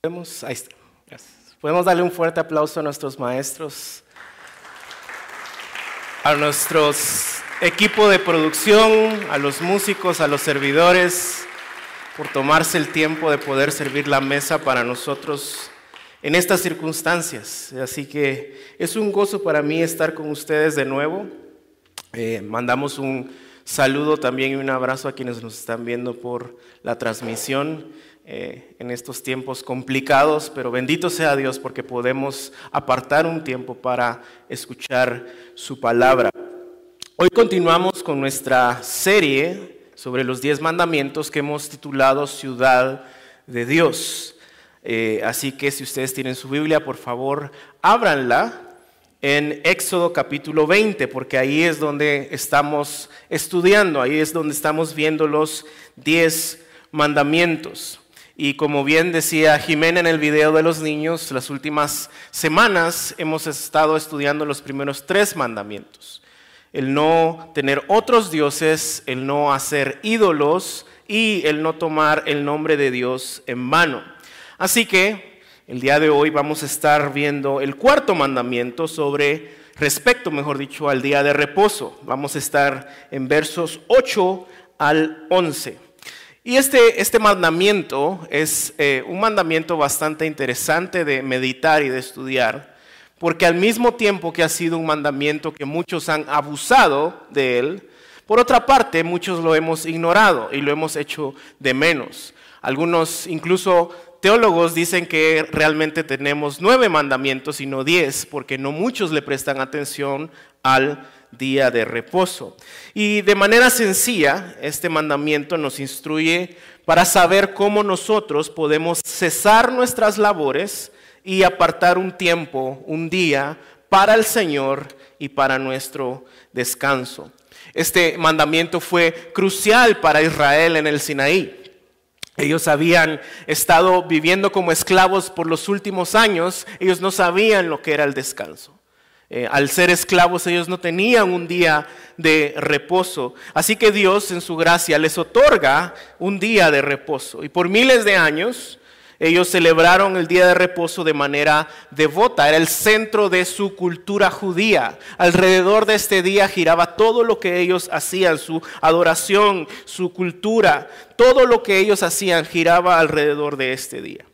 Podemos, ahí está. Podemos darle un fuerte aplauso a nuestros maestros, a nuestros equipo de producción, a los músicos, a los servidores, por tomarse el tiempo de poder servir la mesa para nosotros en estas circunstancias. Así que es un gozo para mí estar con ustedes de nuevo. Eh, mandamos un saludo también y un abrazo a quienes nos están viendo por la transmisión. Eh, en estos tiempos complicados, pero bendito sea Dios porque podemos apartar un tiempo para escuchar su palabra. Hoy continuamos con nuestra serie sobre los diez mandamientos que hemos titulado Ciudad de Dios. Eh, así que si ustedes tienen su Biblia, por favor, ábranla en Éxodo capítulo 20, porque ahí es donde estamos estudiando, ahí es donde estamos viendo los diez mandamientos. Y como bien decía Jimena en el video de los niños, las últimas semanas hemos estado estudiando los primeros tres mandamientos. El no tener otros dioses, el no hacer ídolos y el no tomar el nombre de Dios en vano. Así que el día de hoy vamos a estar viendo el cuarto mandamiento sobre respecto, mejor dicho, al día de reposo. Vamos a estar en versos 8 al 11. Y este, este mandamiento es eh, un mandamiento bastante interesante de meditar y de estudiar, porque al mismo tiempo que ha sido un mandamiento que muchos han abusado de él, por otra parte muchos lo hemos ignorado y lo hemos hecho de menos. Algunos incluso teólogos dicen que realmente tenemos nueve mandamientos y no diez, porque no muchos le prestan atención al día de reposo. Y de manera sencilla, este mandamiento nos instruye para saber cómo nosotros podemos cesar nuestras labores y apartar un tiempo, un día, para el Señor y para nuestro descanso. Este mandamiento fue crucial para Israel en el Sinaí. Ellos habían estado viviendo como esclavos por los últimos años, ellos no sabían lo que era el descanso. Eh, al ser esclavos ellos no tenían un día de reposo. Así que Dios en su gracia les otorga un día de reposo. Y por miles de años ellos celebraron el día de reposo de manera devota. Era el centro de su cultura judía. Alrededor de este día giraba todo lo que ellos hacían, su adoración, su cultura. Todo lo que ellos hacían giraba alrededor de este día.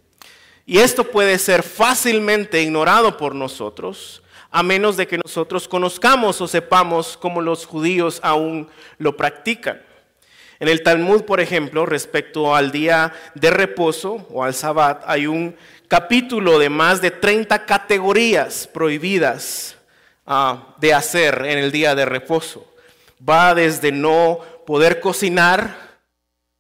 Y esto puede ser fácilmente ignorado por nosotros a menos de que nosotros conozcamos o sepamos cómo los judíos aún lo practican. En el Talmud, por ejemplo, respecto al día de reposo o al sabbat, hay un capítulo de más de 30 categorías prohibidas ah, de hacer en el día de reposo. Va desde no poder cocinar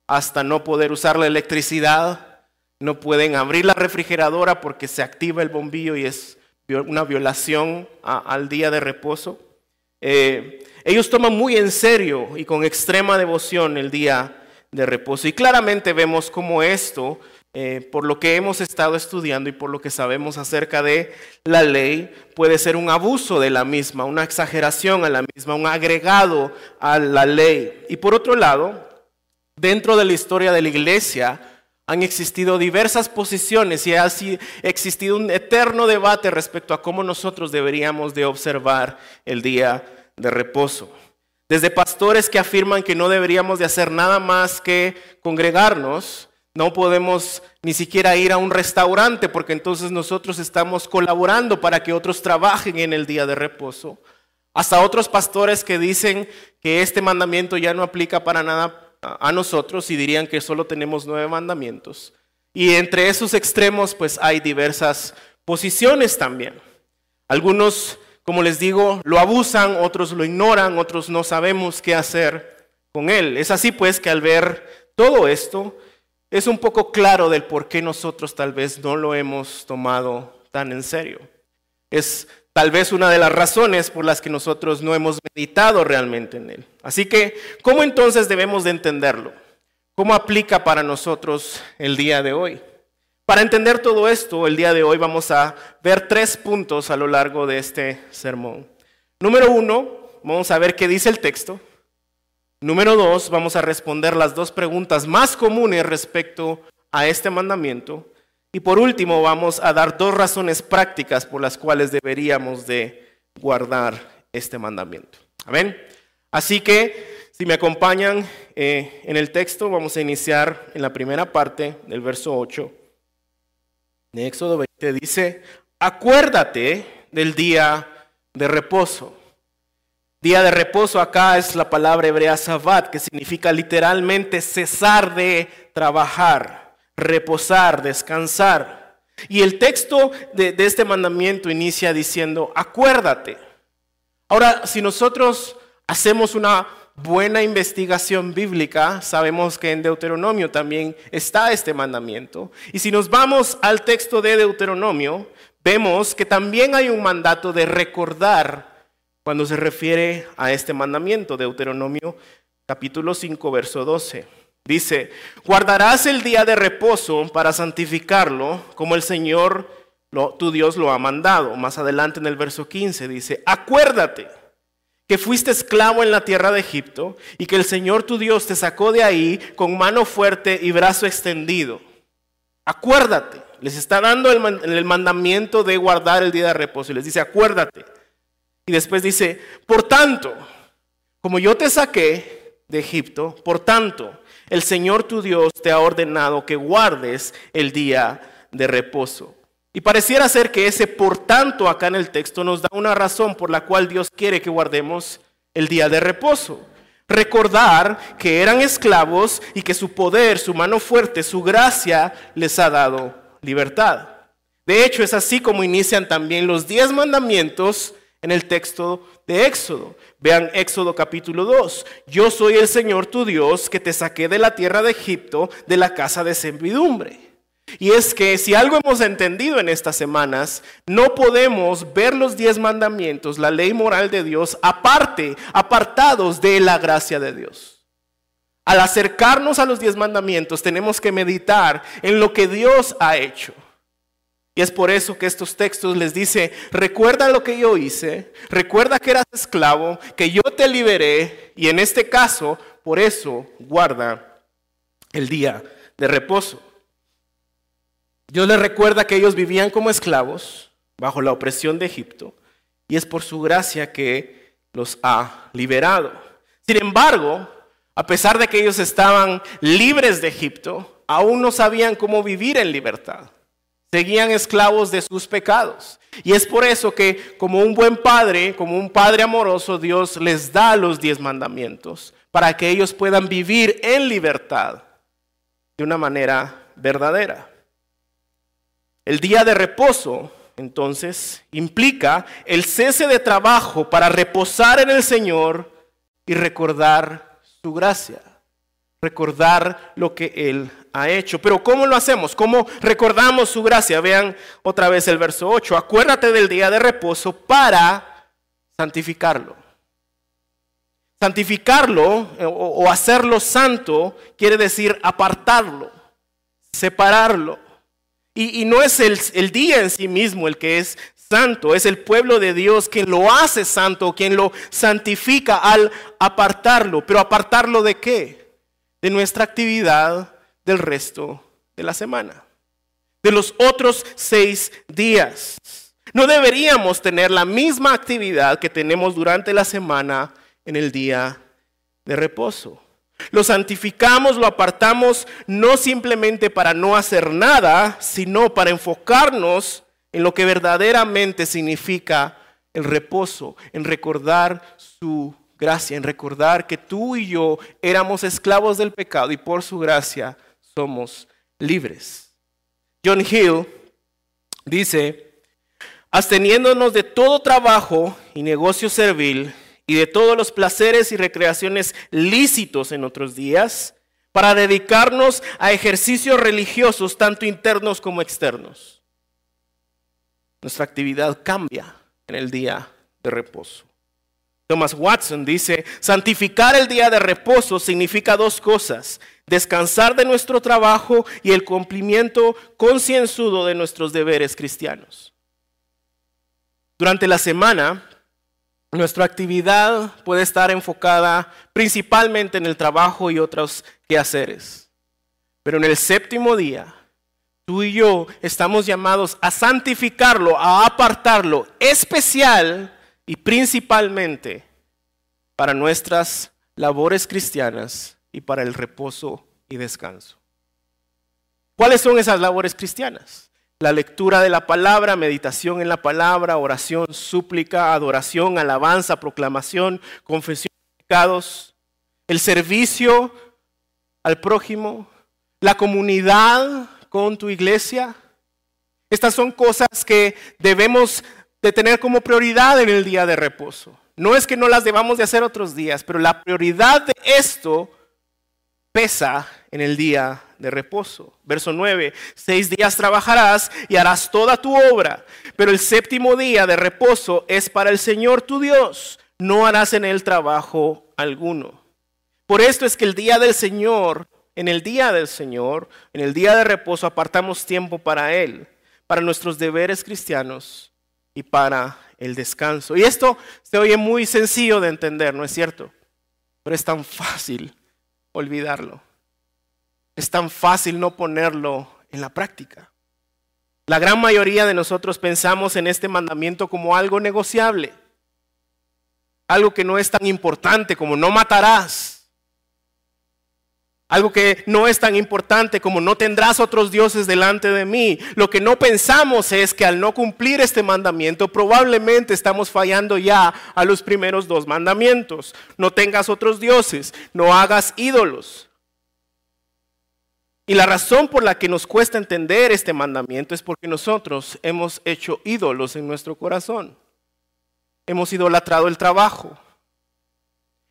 hasta no poder usar la electricidad, no pueden abrir la refrigeradora porque se activa el bombillo y es una violación al día de reposo. Eh, ellos toman muy en serio y con extrema devoción el día de reposo. Y claramente vemos cómo esto, eh, por lo que hemos estado estudiando y por lo que sabemos acerca de la ley, puede ser un abuso de la misma, una exageración a la misma, un agregado a la ley. Y por otro lado, dentro de la historia de la iglesia, han existido diversas posiciones y ha existido un eterno debate respecto a cómo nosotros deberíamos de observar el día de reposo. Desde pastores que afirman que no deberíamos de hacer nada más que congregarnos, no podemos ni siquiera ir a un restaurante porque entonces nosotros estamos colaborando para que otros trabajen en el día de reposo. Hasta otros pastores que dicen que este mandamiento ya no aplica para nada a nosotros y dirían que solo tenemos nueve mandamientos. Y entre esos extremos pues hay diversas posiciones también. Algunos, como les digo, lo abusan, otros lo ignoran, otros no sabemos qué hacer con él. Es así pues que al ver todo esto es un poco claro del por qué nosotros tal vez no lo hemos tomado tan en serio. Es Tal vez una de las razones por las que nosotros no hemos meditado realmente en él. Así que, ¿cómo entonces debemos de entenderlo? ¿Cómo aplica para nosotros el día de hoy? Para entender todo esto, el día de hoy vamos a ver tres puntos a lo largo de este sermón. Número uno, vamos a ver qué dice el texto. Número dos, vamos a responder las dos preguntas más comunes respecto a este mandamiento. Y por último vamos a dar dos razones prácticas por las cuales deberíamos de guardar este mandamiento. Amén. Así que si me acompañan eh, en el texto, vamos a iniciar en la primera parte del verso 8 de Éxodo 20. Dice, acuérdate del día de reposo. Día de reposo acá es la palabra hebrea sabbat, que significa literalmente cesar de trabajar, reposar, descansar. Y el texto de, este mandamiento inicia diciendo, acuérdate. Ahora, si nosotros hacemos una buena investigación bíblica, sabemos que en Deuteronomio también está este mandamiento. Y si nos vamos al texto de Deuteronomio, vemos que también hay un mandato de recordar cuando se refiere a este mandamiento, Deuteronomio capítulo 5, verso 12. Dice, guardarás el día de reposo para santificarlo como el Señor, tu Dios, lo ha mandado. Más adelante en el verso 15 dice, acuérdate que fuiste esclavo en la tierra de Egipto y que el Señor tu Dios te sacó de ahí con mano fuerte y brazo extendido. Acuérdate, les está dando el, mandamiento de guardar el día de reposo y les dice, acuérdate. Y después dice, por tanto, como yo te saqué de Egipto, por tanto, el Señor tu Dios te ha ordenado que guardes el día de reposo. Y pareciera ser que ese por tanto acá en el texto nos da una razón por la cual Dios quiere que guardemos el día de reposo. Recordar que eran esclavos y que su poder, su mano fuerte, su gracia les ha dado libertad. De hecho, es así como inician también los diez mandamientos en el texto de Éxodo. Vean Éxodo capítulo 2. Yo soy el Señor tu Dios que te saqué de la tierra de Egipto, de la casa de servidumbre. Y es que si algo hemos entendido en estas semanas, no podemos ver los diez mandamientos, la ley moral de Dios, aparte, apartados de la gracia de Dios. Al acercarnos a los diez mandamientos tenemos que meditar en lo que Dios ha hecho. Y es por eso que estos textos les dice, recuerda lo que yo hice, recuerda que eras esclavo, que yo te liberé, y en este caso, por eso guarda el día de reposo. Dios les recuerda que ellos vivían como esclavos bajo la opresión de Egipto y es por su gracia que los ha liberado. Sin embargo, a pesar de que ellos estaban libres de Egipto, aún no sabían cómo vivir en libertad. Seguían esclavos de sus pecados. Y es por eso que como un buen padre, como un padre amoroso, Dios les da los diez mandamientos para que ellos puedan vivir en libertad de una manera verdadera. El día de reposo, entonces, implica el cese de trabajo para reposar en el Señor y recordar su gracia, recordar lo que Él ha hecho. Pero ¿cómo lo hacemos? ¿Cómo recordamos su gracia? Vean otra vez el verso 8. Acuérdate del día de reposo para santificarlo. Santificarlo eh, o hacerlo santo quiere decir apartarlo, separarlo. Y, no es el, día en sí mismo el que es santo, es el pueblo de Dios quien lo hace santo, quien lo santifica al apartarlo. Pero apartarlo de qué? De nuestra actividad del resto de la semana, de los otros seis días. No deberíamos tener la misma actividad que tenemos durante la semana en el día de reposo. Lo santificamos, lo apartamos no simplemente para no hacer nada, sino para enfocarnos en lo que verdaderamente significa el reposo, en recordar su gracia, en recordar que tú y yo éramos esclavos del pecado y por su gracia somos libres. John Hill dice, absteniéndonos de todo trabajo y negocio servil, y de todos los placeres y recreaciones lícitos en otros días, para dedicarnos a ejercicios religiosos tanto internos como externos. Nuestra actividad cambia en el día de reposo. Thomas Watson dice, santificar el día de reposo significa dos cosas, descansar de nuestro trabajo y el cumplimiento concienzudo de nuestros deberes cristianos. Durante la semana nuestra actividad puede estar enfocada principalmente en el trabajo y otros quehaceres. Pero en el séptimo día, tú y yo estamos llamados a santificarlo, a apartarlo, especial y principalmente para nuestras labores cristianas y para el reposo y descanso. ¿Cuáles son esas labores cristianas? La lectura de la palabra, meditación en la palabra, oración, súplica, adoración, alabanza, proclamación, confesión de pecados, el servicio al prójimo, la comunidad con tu iglesia. Estas son cosas que debemos de tener como prioridad en el día de reposo. No es que no las debamos de hacer otros días, pero la prioridad de esto pesa en el día de reposo. Verso 9, seis días trabajarás y harás toda tu obra, pero el séptimo día de reposo es para el Señor tu Dios, no harás en él trabajo alguno. Por esto es que el día del Señor, en el día del Señor, en el día de reposo apartamos tiempo para Él, para nuestros deberes cristianos y para el descanso. Y esto se oye muy sencillo de entender, ¿no es cierto? Pero es tan fácil olvidarlo. Es tan fácil no ponerlo en la práctica. La gran mayoría de nosotros pensamos en este mandamiento como algo negociable, algo que no es tan importante como no matarás, algo que no es tan importante como no tendrás otros dioses delante de mí. Lo que no pensamos es que al no cumplir este mandamiento probablemente estamos fallando ya a los primeros dos mandamientos. No tengas otros dioses, no hagas ídolos. Y la razón por la que nos cuesta entender este mandamiento es porque nosotros hemos hecho ídolos en nuestro corazón. Hemos idolatrado el trabajo.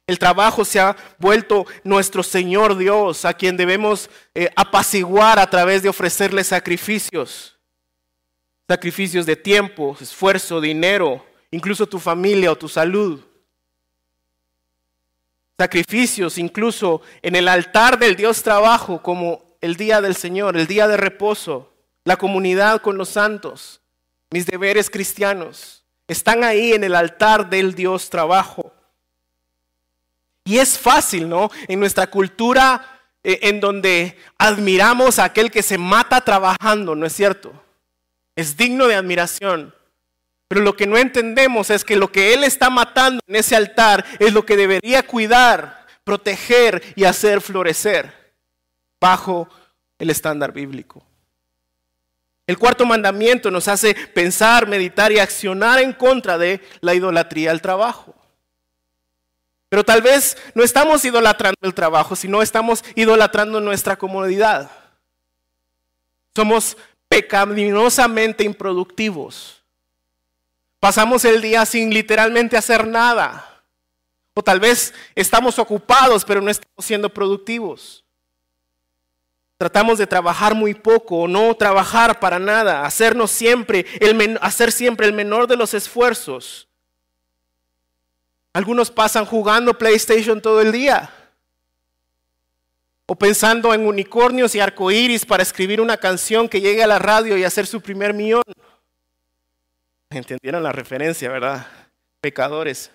El trabajo se ha vuelto nuestro Señor Dios, a quien debemos eh, apaciguar a través de ofrecerle sacrificios. Sacrificios de tiempo, esfuerzo, dinero, incluso tu familia o tu salud. Sacrificios incluso en el altar del Dios trabajo como el día del Señor, el día de reposo, la comunidad con los santos, mis deberes cristianos, están ahí en el altar del Dios trabajo. Y es fácil, ¿no? En nuestra cultura eh, en donde admiramos a aquel que se mata trabajando, ¿no es cierto? Es digno de admiración. Pero lo que no entendemos es que lo que Él está matando en ese altar es lo que debería cuidar, proteger y hacer florecer bajo el estándar bíblico. El cuarto mandamiento nos hace pensar, meditar y accionar en contra de la idolatría al trabajo. Pero tal vez no estamos idolatrando el trabajo, sino estamos idolatrando nuestra comodidad. Somos pecaminosamente improductivos. Pasamos el día sin literalmente hacer nada. O tal vez estamos ocupados, pero no estamos siendo productivos. Tratamos de trabajar muy poco o no trabajar para nada, hacernos siempre el hacer siempre el menor de los esfuerzos. Algunos pasan jugando PlayStation todo el día o pensando en unicornios y arcoíris para escribir una canción que llegue a la radio y hacer su primer millón. ¿Entendieron la referencia, verdad? Pecadores.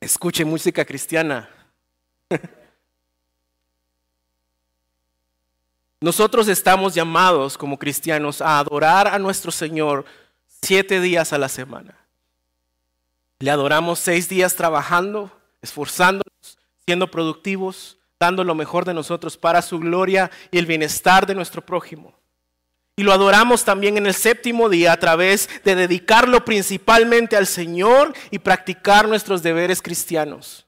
Escuchen música cristiana. Nosotros estamos llamados como cristianos a adorar a nuestro Señor siete días a la semana. Le adoramos seis días trabajando, esforzándonos, siendo productivos, dando lo mejor de nosotros para su gloria y el bienestar de nuestro prójimo. Y lo adoramos también en el séptimo día a través de dedicarlo principalmente al Señor y practicar nuestros deberes cristianos.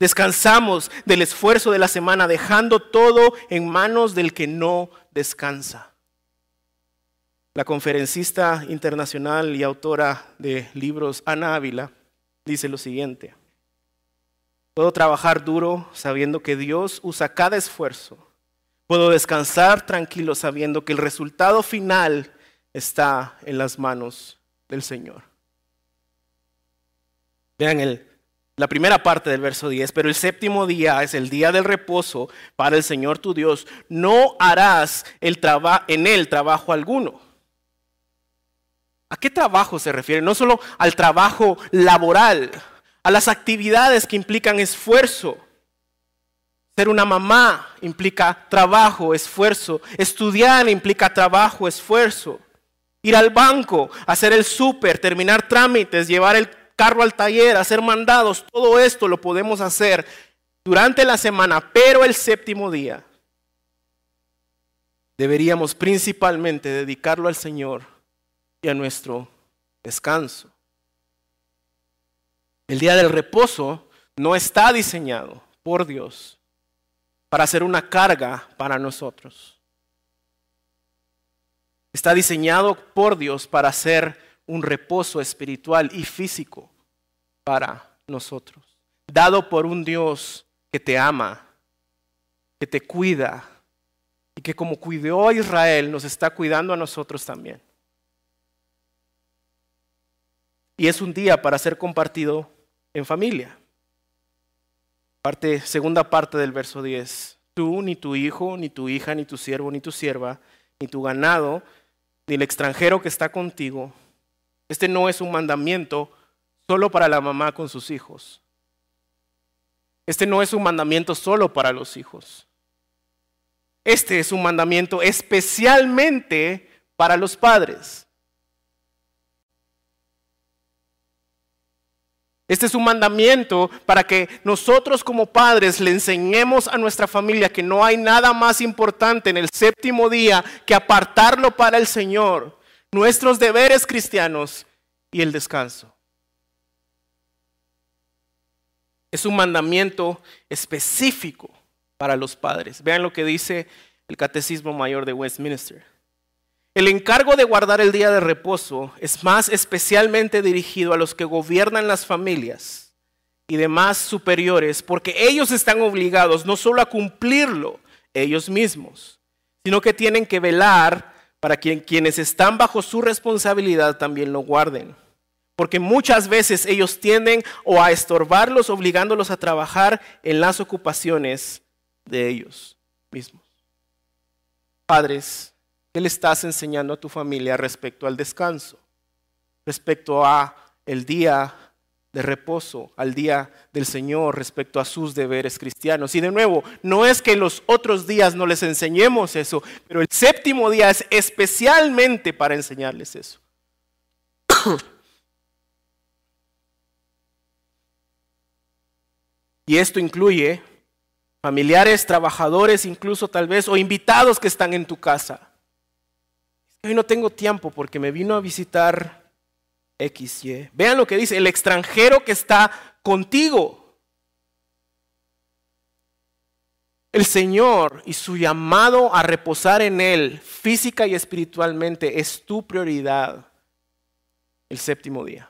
Descansamos del esfuerzo de la semana, dejando todo en manos del que no descansa. La conferencista internacional y autora de libros Ana Ávila dice lo siguiente. Puedo trabajar duro sabiendo que Dios usa cada esfuerzo. Puedo descansar tranquilo sabiendo que el resultado final está en las manos del Señor. Vean el la primera parte del verso 10, pero el séptimo día es el día del reposo para el Señor tu Dios. No harás el en él trabajo alguno. ¿A qué trabajo se refiere? No solo al trabajo laboral, a las actividades que implican esfuerzo, Ser una mamá implica trabajo, esfuerzo. Estudiar implica trabajo, esfuerzo. Ir al banco, hacer el súper, terminar trámites, llevar el carro al taller, hacer mandados, todo esto lo podemos hacer durante la semana, pero el séptimo día deberíamos principalmente dedicarlo al Señor y a nuestro descanso. El día del reposo no está diseñado por Dios para ser una carga para nosotros. Está diseñado por Dios para ser un reposo espiritual y físico para nosotros. Dado por un Dios que te ama, que te cuida y que como cuidó a Israel nos está cuidando a nosotros también. Y es un día para ser compartido en familia. Parte, segunda parte del verso 10. Tú, ni tu hijo, ni tu hija, ni tu siervo, ni tu sierva, ni tu ganado, ni el extranjero que está contigo. Este no es un mandamiento solo para la mamá con sus hijos. Este no es un mandamiento solo para los hijos. Este es un mandamiento especialmente para los padres. Este es un mandamiento para que nosotros como padres le enseñemos a nuestra familia que no hay nada más importante en el séptimo día que apartarlo para el Señor, nuestros deberes cristianos y el descanso. Es un mandamiento específico para los padres. Vean lo que dice el Catecismo Mayor de Westminster. El encargo de guardar el día de reposo es más especialmente dirigido a los que gobiernan las familias y demás superiores, porque ellos están obligados no solo a cumplirlo ellos mismos, sino que tienen que velar para que quienes están bajo su responsabilidad también lo guarden. Porque muchas veces ellos tienden o a estorbarlos obligándolos a trabajar en las ocupaciones de ellos mismos. Padres, ¿Qué le estás enseñando a tu familia respecto al descanso? Respecto a el día de reposo, al día del Señor, respecto a sus deberes cristianos. Y de nuevo, no es que los otros días no les enseñemos eso, pero el séptimo día es especialmente para enseñarles eso. y esto incluye familiares, trabajadores, incluso tal vez, o invitados que están en tu casa. Hoy no tengo tiempo porque me vino a visitar XY. Vean lo que dice, el extranjero que está contigo. El Señor y su llamado a reposar en Él física y espiritualmente es tu prioridad el séptimo día.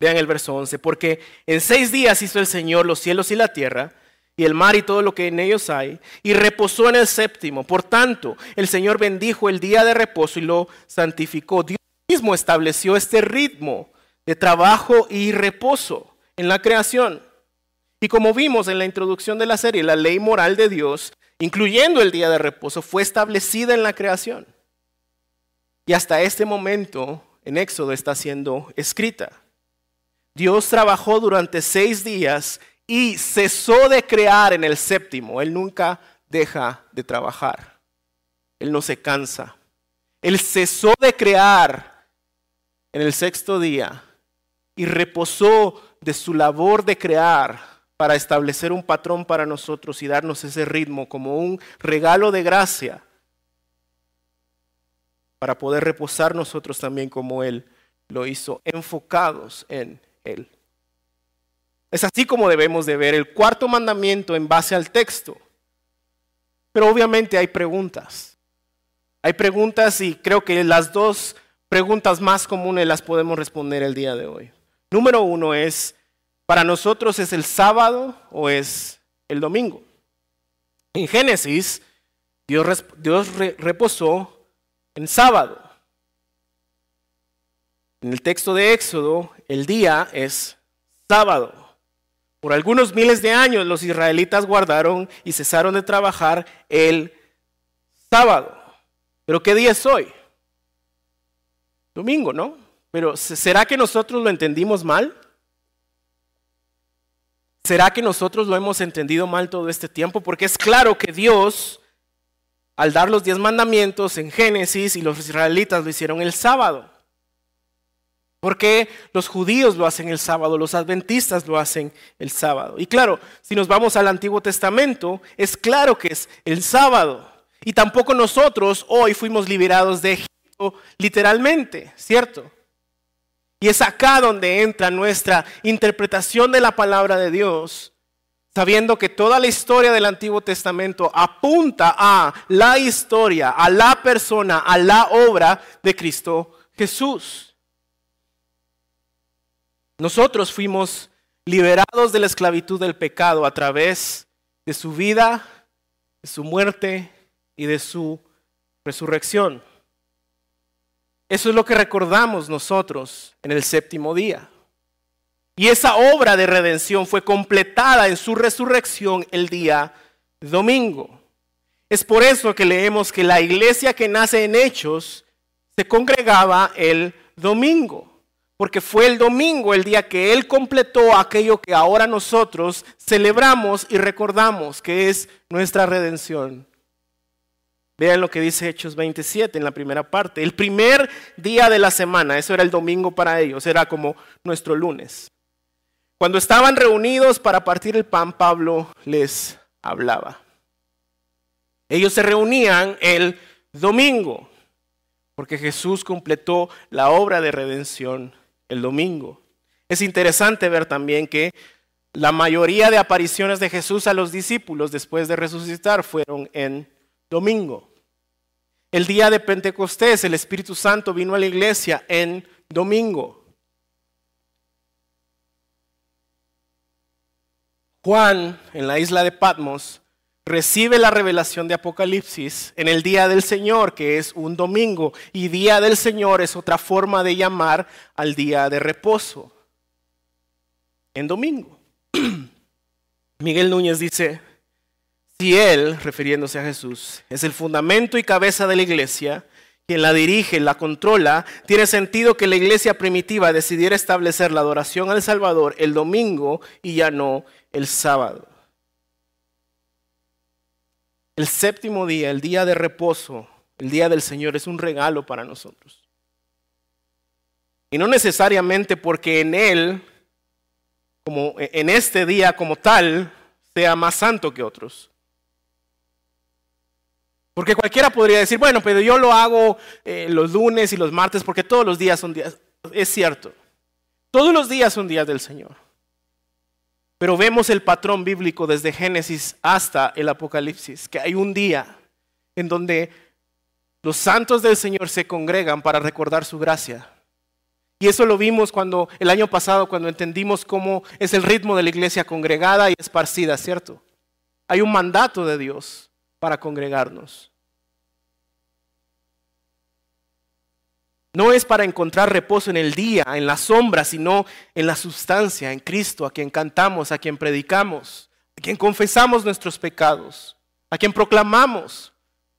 Vean el verso 11, porque en seis días hizo el Señor los cielos y la tierra y el mar y todo lo que en ellos hay, y reposó en el séptimo. Por tanto, el Señor bendijo el día de reposo y lo santificó. Dios mismo estableció este ritmo de trabajo y reposo en la creación. Y como vimos en la introducción de la serie, la ley moral de Dios, incluyendo el día de reposo, fue establecida en la creación. Y hasta este momento en Éxodo está siendo escrita. Dios trabajó durante seis días y cesó de crear en el séptimo. Él nunca deja de trabajar. Él no se cansa. Él cesó de crear en el sexto día y reposó de su labor de crear para establecer un patrón para nosotros y darnos ese ritmo como un regalo de gracia para poder reposar nosotros también como Él lo hizo, enfocados en Él. Es así como debemos de ver el cuarto mandamiento en base al texto. Pero obviamente hay preguntas. Hay preguntas y creo que las dos preguntas más comunes las podemos responder el día de hoy. Número uno es, ¿para nosotros es el sábado o es el domingo? En Génesis, Dios, reposó en sábado. En el texto de Éxodo, el día es sábado. Por algunos miles de años los israelitas guardaron y cesaron de trabajar el sábado. ¿Pero qué día es hoy? Domingo, ¿no? Pero ¿será que nosotros lo entendimos mal? ¿Será que nosotros lo hemos entendido mal todo este tiempo? Porque es claro que Dios, al dar los diez mandamientos en Génesis y los israelitas lo hicieron el sábado. Porque los judíos lo hacen el sábado, los adventistas lo hacen el sábado. Y claro, si nos vamos al Antiguo Testamento, es claro que es el sábado. Y tampoco nosotros hoy fuimos liberados de Egipto literalmente, ¿cierto? Y es acá donde entra nuestra interpretación de la palabra de Dios, sabiendo que toda la historia del Antiguo Testamento apunta a la historia, a la persona, a la obra de Cristo Jesús. Nosotros fuimos liberados de la esclavitud del pecado a través de su vida, de su muerte y de su resurrección. Eso es lo que recordamos nosotros en el séptimo día. Y esa obra de redención fue completada en su resurrección el día domingo. Es por eso que leemos que la iglesia que nace en Hechos se congregaba el domingo, porque fue el domingo el día que Él completó aquello que ahora nosotros celebramos y recordamos, que es nuestra redención Vean lo que dice Hechos 27 en la primera parte. El primer día de la semana, eso era el domingo para ellos, era como nuestro lunes. Cuando estaban reunidos para partir el pan, Pablo les hablaba. Ellos se reunían el domingo, porque Jesús completó la obra de redención el domingo. Es interesante ver también que la mayoría de apariciones de Jesús a los discípulos después de resucitar fueron en domingo. El día de Pentecostés, el Espíritu Santo vino a la iglesia en domingo. Juan, en la isla de Patmos, recibe la revelación de Apocalipsis en el día del Señor, que es un domingo, y día del Señor es otra forma de llamar al día de reposo, en domingo. Miguel Núñez dice, si Él, refiriéndose a Jesús, es el fundamento y cabeza de la iglesia, quien la dirige, la controla, tiene sentido que la iglesia primitiva decidiera establecer la adoración al Salvador el domingo y ya no el sábado. El séptimo día, el día de reposo, el día del Señor es un regalo para nosotros. Y no necesariamente porque en Él, como en este día como tal, sea más santo que otros porque cualquiera podría decir, bueno, pero yo lo hago eh, los lunes y los martes porque todos los días son días. Es cierto. Todos los días son días del Señor. Pero vemos el patrón bíblico desde Génesis hasta el Apocalipsis, que hay un día en donde los santos del Señor se congregan para recordar su gracia. Y eso lo vimos cuando el año pasado cuando entendimos cómo es el ritmo de la iglesia congregada y esparcida, ¿cierto? Hay un mandato de Dios para congregarnos. No es para encontrar reposo en el día, en la sombra, sino en la sustancia, en Cristo, a quien cantamos, a quien predicamos, a quien confesamos nuestros pecados, a quien proclamamos.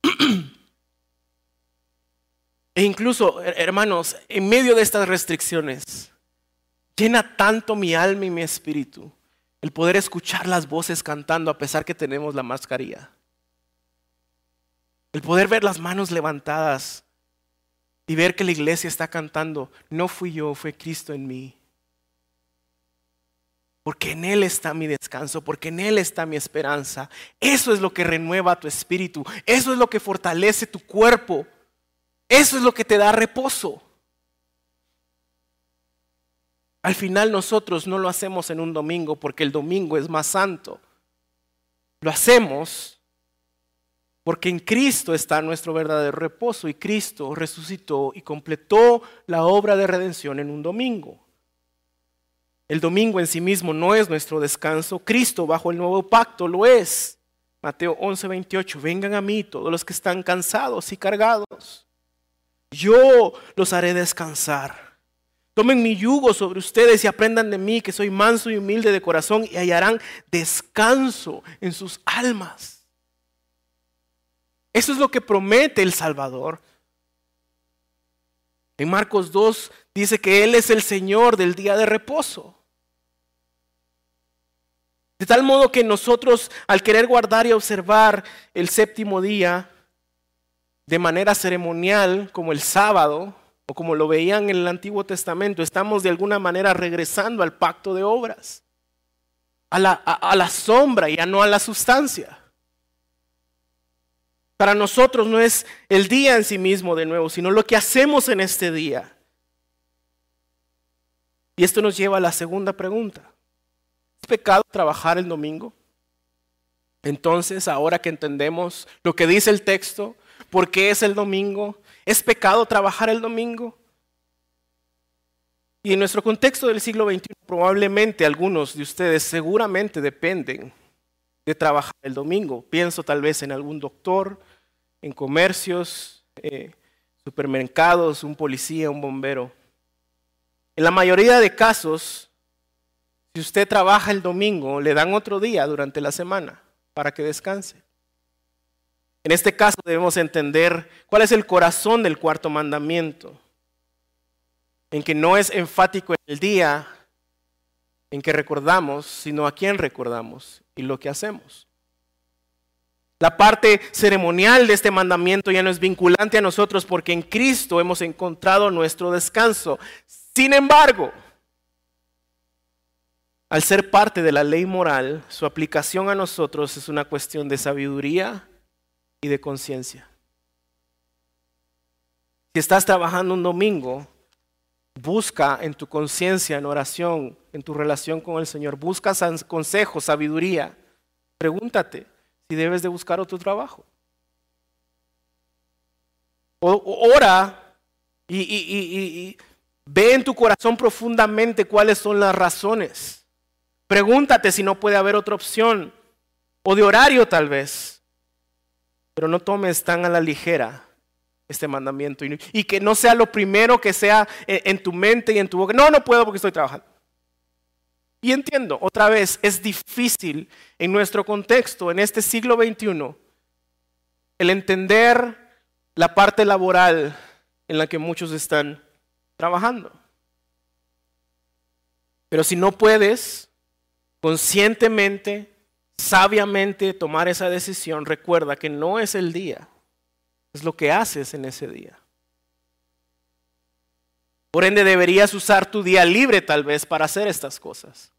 e incluso, hermanos, en medio de estas restricciones, llena tanto mi alma y mi espíritu el poder escuchar las voces cantando a pesar que tenemos la mascarilla. El poder ver las manos levantadas y ver que la iglesia está cantando, no fui yo, fue Cristo en mí. Porque en Él está mi descanso, porque en Él está mi esperanza. Eso es lo que renueva tu espíritu, eso es lo que fortalece tu cuerpo, eso es lo que te da reposo. Al final nosotros no lo hacemos en un domingo porque el domingo es más santo. Lo hacemos porque en Cristo está nuestro verdadero reposo y Cristo resucitó y completó la obra de redención en un domingo. El domingo en sí mismo no es nuestro descanso, Cristo bajo el nuevo pacto lo es. Mateo 11, 28, vengan a mí todos los que están cansados y cargados. Yo los haré descansar. Tomen mi yugo sobre ustedes y aprendan de mí que soy manso y humilde de corazón y hallarán descanso en sus almas. Eso es lo que promete el Salvador. En Marcos 2 dice que Él es el Señor del día de reposo. De tal modo que nosotros, al querer guardar y observar el séptimo día de manera ceremonial, como el sábado, o como lo veían en el Antiguo Testamento, estamos de alguna manera regresando al pacto de obras, a la, a, la sombra y no a la sustancia. Para nosotros no es el día en sí mismo de nuevo, sino lo que hacemos en este día. Y esto nos lleva a la segunda pregunta. ¿Es pecado trabajar el domingo? Entonces, ahora que entendemos lo que dice el texto, por qué es el domingo, ¿es pecado trabajar el domingo? Y en nuestro contexto del siglo XXI, probablemente algunos de ustedes seguramente dependen de trabajar el domingo. Pienso tal vez en algún doctor, en comercios, eh, supermercados, un policía, un bombero. En la mayoría de casos, si usted trabaja el domingo, le dan otro día durante la semana para que descanse. En este caso debemos entender cuál es el corazón del cuarto mandamiento, en que no es enfático en el día en que recordamos, sino a quién recordamos y lo que hacemos. La parte ceremonial de este mandamiento ya no es vinculante a nosotros porque en Cristo hemos encontrado nuestro descanso. Sin embargo, al ser parte de la ley moral, su aplicación a nosotros es una cuestión de sabiduría y de conciencia. Si estás trabajando un domingo, busca en tu conciencia, en oración, en tu relación con el Señor, busca consejo, sabiduría. Pregúntate si debes de buscar otro trabajo. O, ora y, y ve en tu corazón profundamente cuáles son las razones. Pregúntate si no puede haber otra opción. O de horario tal vez. Pero no tomes tan a la ligera este mandamiento y, que no sea lo primero que sea en, tu mente y en tu boca. No, no puedo porque estoy trabajando. Y entiendo, otra vez, es difícil en nuestro contexto, en este siglo XXI, el entender la parte laboral en la que muchos están trabajando. Pero si no puedes conscientemente sabiamente tomar esa decisión, recuerda que no es el día, es lo que haces en ese día. Por ende, deberías usar tu día libre tal vez para hacer estas cosas.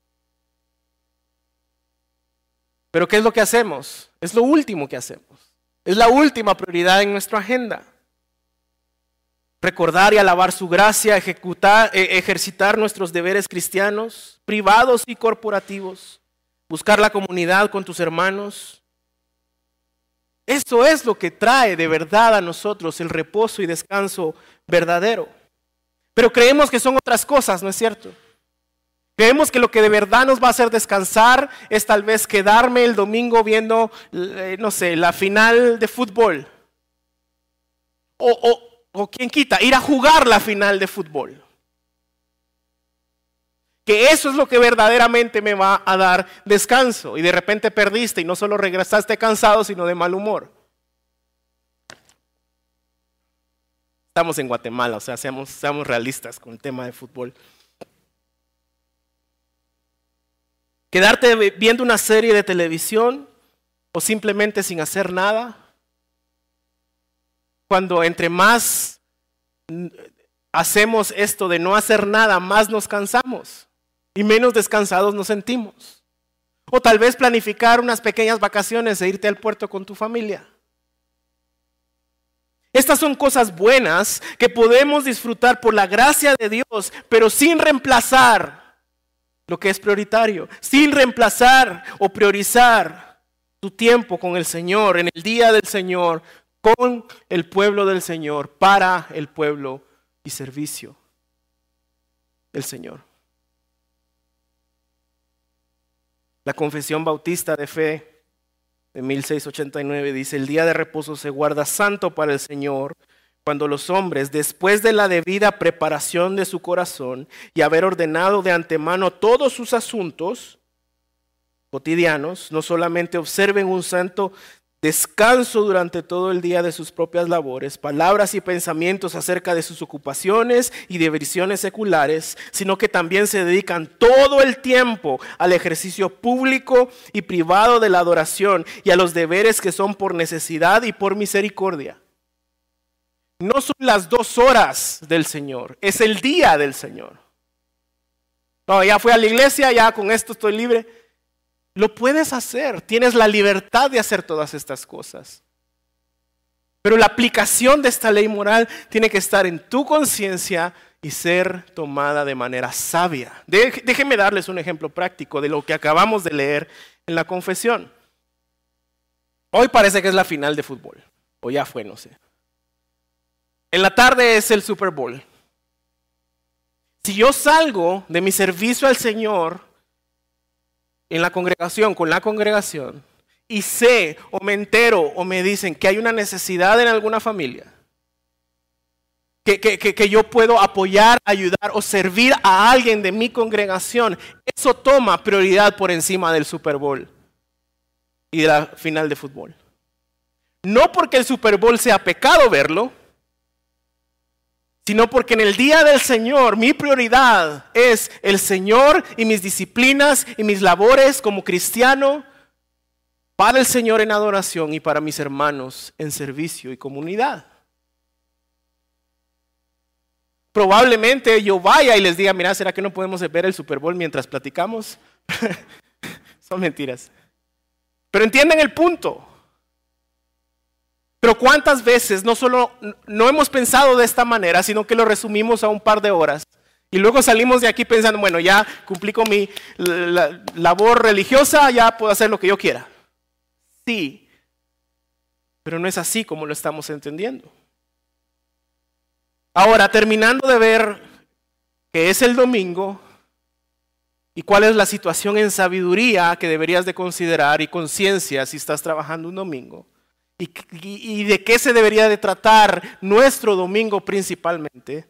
Pero ¿qué es lo que hacemos? Es lo último que hacemos. Es la última prioridad en nuestra agenda. Recordar y alabar su gracia, ejecutar, e, ejercitar nuestros deberes cristianos, privados y corporativos buscar la comunidad con tus hermanos. Eso es lo que trae de verdad a nosotros el reposo y descanso verdadero. Pero creemos que son otras cosas, ¿no es cierto? Creemos que lo que de verdad nos va a hacer descansar es tal vez quedarme el domingo viendo, eh, no sé, la final de fútbol. O, o, o quien quita, ir a jugar la final de fútbol que eso es lo que verdaderamente me va a dar descanso. Y de repente perdiste y no solo regresaste cansado, sino de mal humor. Estamos en Guatemala, o sea, seamos, realistas con el tema de fútbol. Quedarte viendo una serie de televisión o simplemente sin hacer nada. Cuando entre más hacemos esto de no hacer nada, más nos cansamos y menos descansados nos sentimos. O tal vez planificar unas pequeñas vacaciones e irte al puerto con tu familia. Estas son cosas buenas que podemos disfrutar por la gracia de Dios, pero sin reemplazar lo que es prioritario, sin reemplazar o priorizar tu tiempo con el Señor, en el día del Señor, con el pueblo del Señor, para el pueblo y servicio del Señor. La Confesión Bautista de Fe de 1689 dice, el día de reposo se guarda santo para el Señor cuando los hombres, después de la debida preparación de su corazón y haber ordenado de antemano todos sus asuntos cotidianos, no solamente observen un santo descanso durante todo el día de sus propias labores, palabras y pensamientos acerca de sus ocupaciones y diversiones seculares, sino que también se dedican todo el tiempo al ejercicio público y privado de la adoración y a los deberes que son por necesidad y por misericordia. No son las dos horas del Señor, es el día del Señor. No, ya fui a la iglesia, ya con esto estoy libre. Lo puedes hacer, tienes la libertad de hacer todas estas cosas. Pero la aplicación de esta ley moral tiene que estar en tu conciencia y ser tomada de manera sabia. Déjenme darles un ejemplo práctico de lo que acabamos de leer en la confesión. Hoy parece que es la final de fútbol, o ya fue, no sé. En la tarde es el Super Bowl. Si yo salgo de mi servicio al Señor en la congregación, con la congregación, y sé o me entero o me dicen que hay una necesidad en alguna familia, que, que, yo puedo apoyar, ayudar o servir a alguien de mi congregación, eso toma prioridad por encima del Super Bowl y de la final de fútbol. No porque el Super Bowl sea pecado verlo, sino porque en el día del Señor mi prioridad es el Señor y mis disciplinas y mis labores como cristiano para el Señor en adoración y para mis hermanos en servicio y comunidad. Probablemente yo vaya y les diga, mira, ¿será que no podemos ver el Super Bowl mientras platicamos? Son mentiras. Pero entienden el punto. Pero cuántas veces no solo no hemos pensado de esta manera, sino que lo resumimos a un par de horas. Y luego salimos de aquí pensando, bueno, ya cumplí con mi labor religiosa, ya puedo hacer lo que yo quiera. Sí, pero no es así como lo estamos entendiendo. Ahora, terminando de ver que es el domingo y cuál es la situación en sabiduría que deberías de considerar y conciencia si estás trabajando un domingo y, de qué se debería de tratar nuestro domingo principalmente,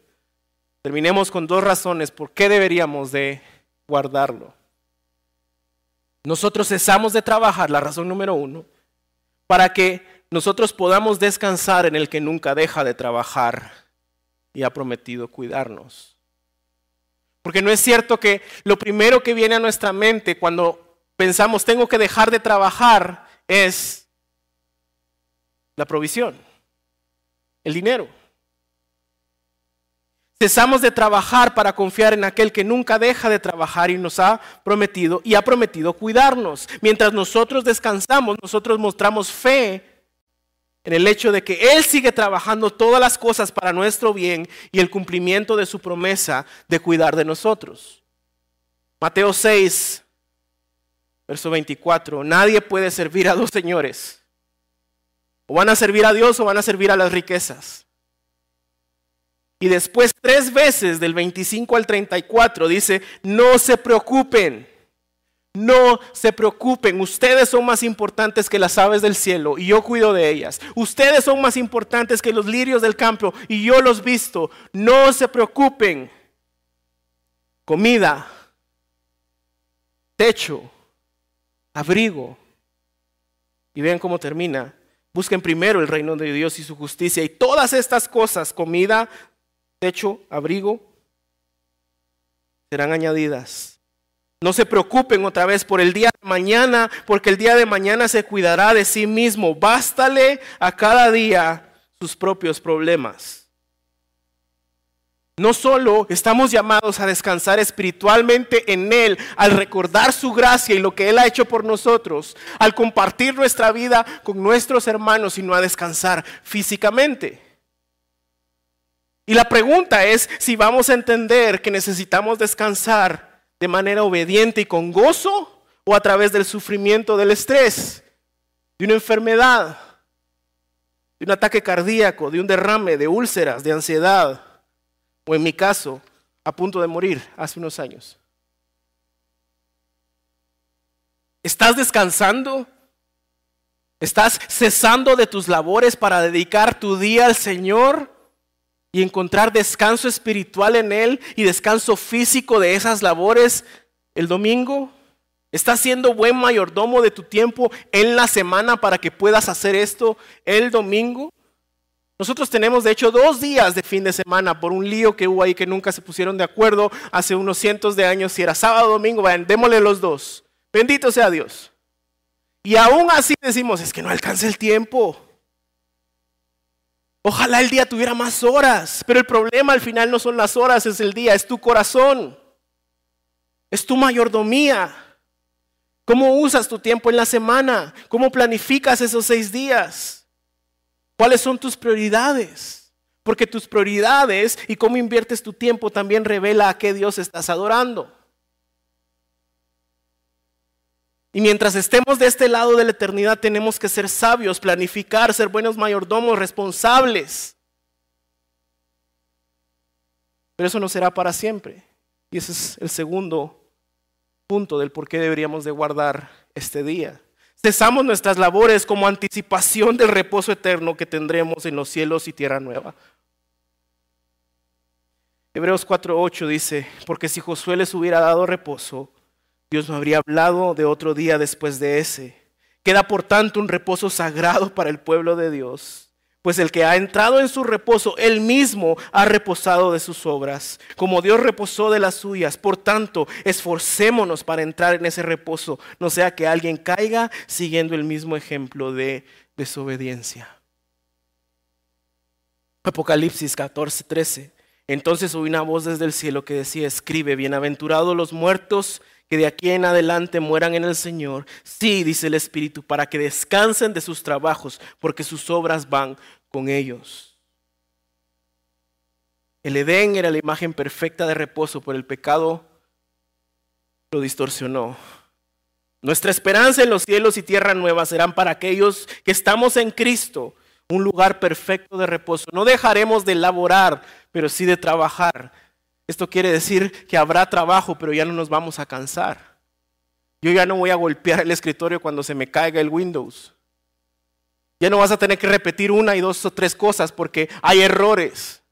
terminemos con dos razones por qué deberíamos de guardarlo. Nosotros cesamos de trabajar, la razón número uno, para que nosotros podamos descansar en el que nunca deja de trabajar y ha prometido cuidarnos. Porque no es cierto que lo primero que viene a nuestra mente cuando pensamos tengo que dejar de trabajar es la provisión, el dinero. Cesamos de trabajar para confiar en aquel que nunca deja de trabajar y nos ha prometido y ha prometido cuidarnos. Mientras nosotros descansamos, nosotros mostramos fe en el hecho de que Él sigue trabajando todas las cosas para nuestro bien y el cumplimiento de su promesa de cuidar de nosotros. Mateo 6, verso 24. Nadie puede servir a dos señores o van a servir a Dios o van a servir a las riquezas. Y después tres veces del 25 al 34 dice, no se preocupen, no se preocupen, ustedes son más importantes que las aves del cielo y yo cuido de ellas. Ustedes son más importantes que los lirios del campo y yo los visto. No se preocupen. Comida, techo, abrigo. Y vean cómo termina. Busquen primero el reino de Dios y su justicia y todas estas cosas, comida, techo, abrigo, serán añadidas. No se preocupen otra vez por el día de mañana, porque el día de mañana se cuidará de sí mismo. Bástale a cada día sus propios problemas. No solo estamos llamados a descansar espiritualmente en Él, al recordar su gracia y lo que Él ha hecho por nosotros, al compartir nuestra vida con nuestros hermanos, sino a descansar físicamente. Y la pregunta es si vamos a entender que necesitamos descansar de manera obediente y con gozo o a través del sufrimiento del estrés, de una enfermedad, de un ataque cardíaco, de un derrame, de úlceras, de ansiedad o en mi caso, a punto de morir hace unos años. ¿Estás descansando? ¿Estás cesando de tus labores para dedicar tu día al Señor y encontrar descanso espiritual en Él y descanso físico de esas labores el domingo? ¿Estás siendo buen mayordomo de tu tiempo en la semana para que puedas hacer esto el domingo? Nosotros tenemos de hecho dos días de fin de semana por un lío que hubo ahí que nunca se pusieron de acuerdo hace unos cientos de años si era sábado o domingo. Vayan, démosle los dos. Bendito sea Dios. Y aún así decimos, es que no alcanza el tiempo. Ojalá el día tuviera más horas, pero el problema al final no son las horas, es el día, es tu corazón, es tu mayordomía. ¿Cómo usas tu tiempo en la semana? ¿Cómo planificas esos seis días? ¿Cuáles son tus prioridades? Porque tus prioridades y cómo inviertes tu tiempo también revela a qué Dios estás adorando. Y mientras estemos de este lado de la eternidad tenemos que ser sabios, planificar, ser buenos mayordomos, responsables. Pero eso no será para siempre. Y ese es el segundo punto del por qué deberíamos de guardar este día. Cesamos nuestras labores como anticipación del reposo eterno que tendremos en los cielos y tierra nueva. Hebreos 4:8 dice, porque si Josué les hubiera dado reposo, Dios no habría hablado de otro día después de ese. Queda por tanto un reposo sagrado para el pueblo de Dios, pues el que ha entrado en su reposo, él mismo ha reposado de sus obras, como Dios reposó de las suyas. Por tanto, esforcémonos para entrar en ese reposo, no sea que alguien caiga siguiendo el mismo ejemplo de desobediencia. Apocalipsis 14, 13. Entonces oí una voz desde el cielo que decía, escribe, bienaventurados los muertos que de aquí en adelante mueran en el Señor. Sí, dice el Espíritu, para que descansen de sus trabajos, porque sus obras van con ellos. El Edén era la imagen perfecta de reposo, por el pecado lo distorsionó. Nuestra esperanza en los cielos y tierra nueva serán para aquellos que estamos en Cristo, un lugar perfecto de reposo. No dejaremos de laborar, pero sí de trabajar esto quiere decir que habrá trabajo, pero ya no nos vamos a cansar. Yo ya no voy a golpear el escritorio cuando se me caiga el Windows. Ya no vas a tener que repetir una y dos o tres cosas porque hay errores.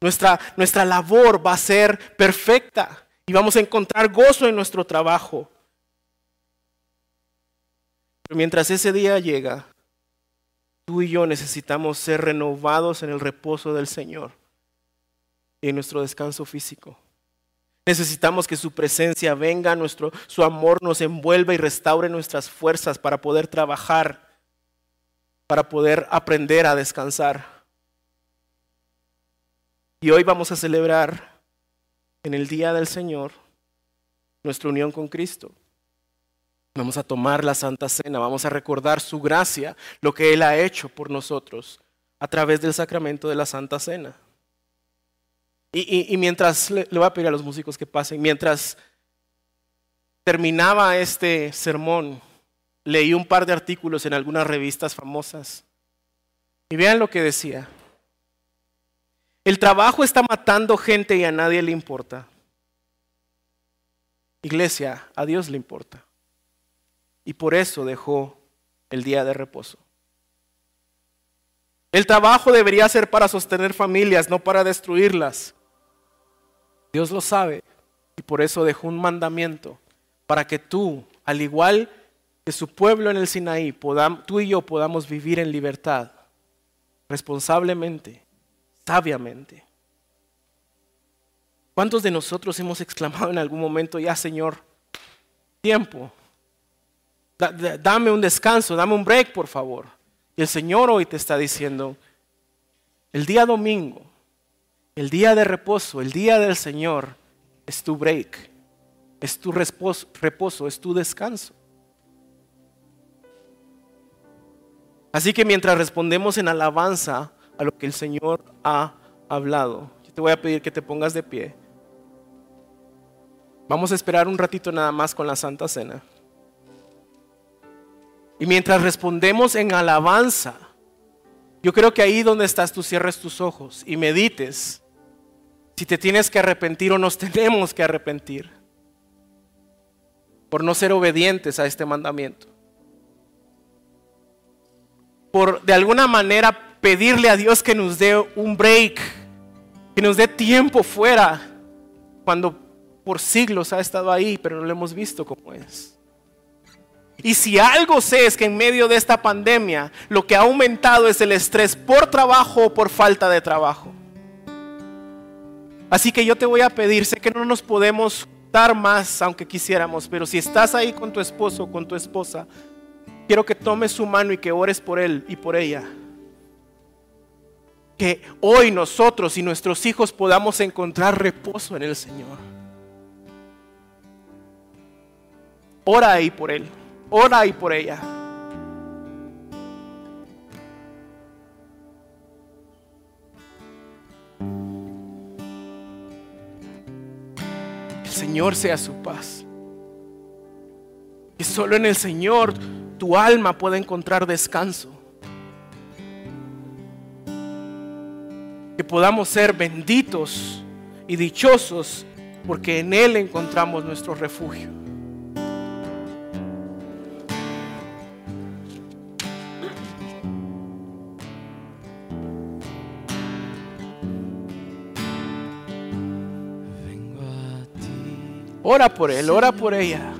Nuestra, nuestra labor va a ser perfecta y vamos a encontrar gozo en nuestro trabajo. Pero mientras ese día llega, tú y yo necesitamos ser renovados en el reposo del Señor en nuestro descanso físico. Necesitamos que su presencia venga, nuestro, su amor nos envuelva y restaure nuestras fuerzas para poder trabajar, para poder aprender a descansar. Y hoy vamos a celebrar en el Día del Señor nuestra unión con Cristo. Vamos a tomar la Santa Cena, vamos a recordar su gracia, lo que Él ha hecho por nosotros a través del sacramento de la Santa Cena. Y, mientras, le, voy a pedir a los músicos que pasen, mientras terminaba este sermón, leí un par de artículos en algunas revistas famosas. Y vean lo que decía. El trabajo está matando gente y a nadie le importa. Iglesia, a Dios le importa. Y por eso dejó el día de reposo. El trabajo debería ser para sostener familias, no para destruirlas. Dios lo sabe y por eso dejó un mandamiento para que tú, al igual que su pueblo en el Sinaí, tú y yo podamos vivir en libertad, responsablemente, sabiamente. ¿Cuántos de nosotros hemos exclamado en algún momento, ya Señor, tiempo, dame un descanso, dame un break, por favor? Y el Señor hoy te está diciendo, el día domingo, el día de reposo, el día del Señor, es tu break, es tu reposo, es tu descanso. Así que mientras respondemos en alabanza a lo que el Señor ha hablado, yo te voy a pedir que te pongas de pie. Vamos a esperar un ratito nada más con la Santa Cena. Y mientras respondemos en alabanza, yo creo que ahí donde estás tú cierres tus ojos y medites si te tienes que arrepentir o nos tenemos que arrepentir por no ser obedientes a este mandamiento. Por de alguna manera pedirle a Dios que nos dé un break, que nos dé tiempo fuera, cuando por siglos ha estado ahí, pero no lo hemos visto como es. Y si algo sé es que en medio de esta pandemia lo que ha aumentado es el estrés por trabajo o por falta de trabajo. Así que yo te voy a pedir, sé que no nos podemos dar más aunque quisiéramos, pero si estás ahí con tu esposo o con tu esposa, quiero que tomes su mano y que ores por él y por ella. Que hoy nosotros y nuestros hijos podamos encontrar reposo en el Señor. Ora ahí por él. Ora ahí por ella. Señor sea su paz. Y solo en el Señor tu alma puede encontrar descanso. Que podamos ser benditos y dichosos porque en Él encontramos nuestro refugio. Ora por él, ora por ella.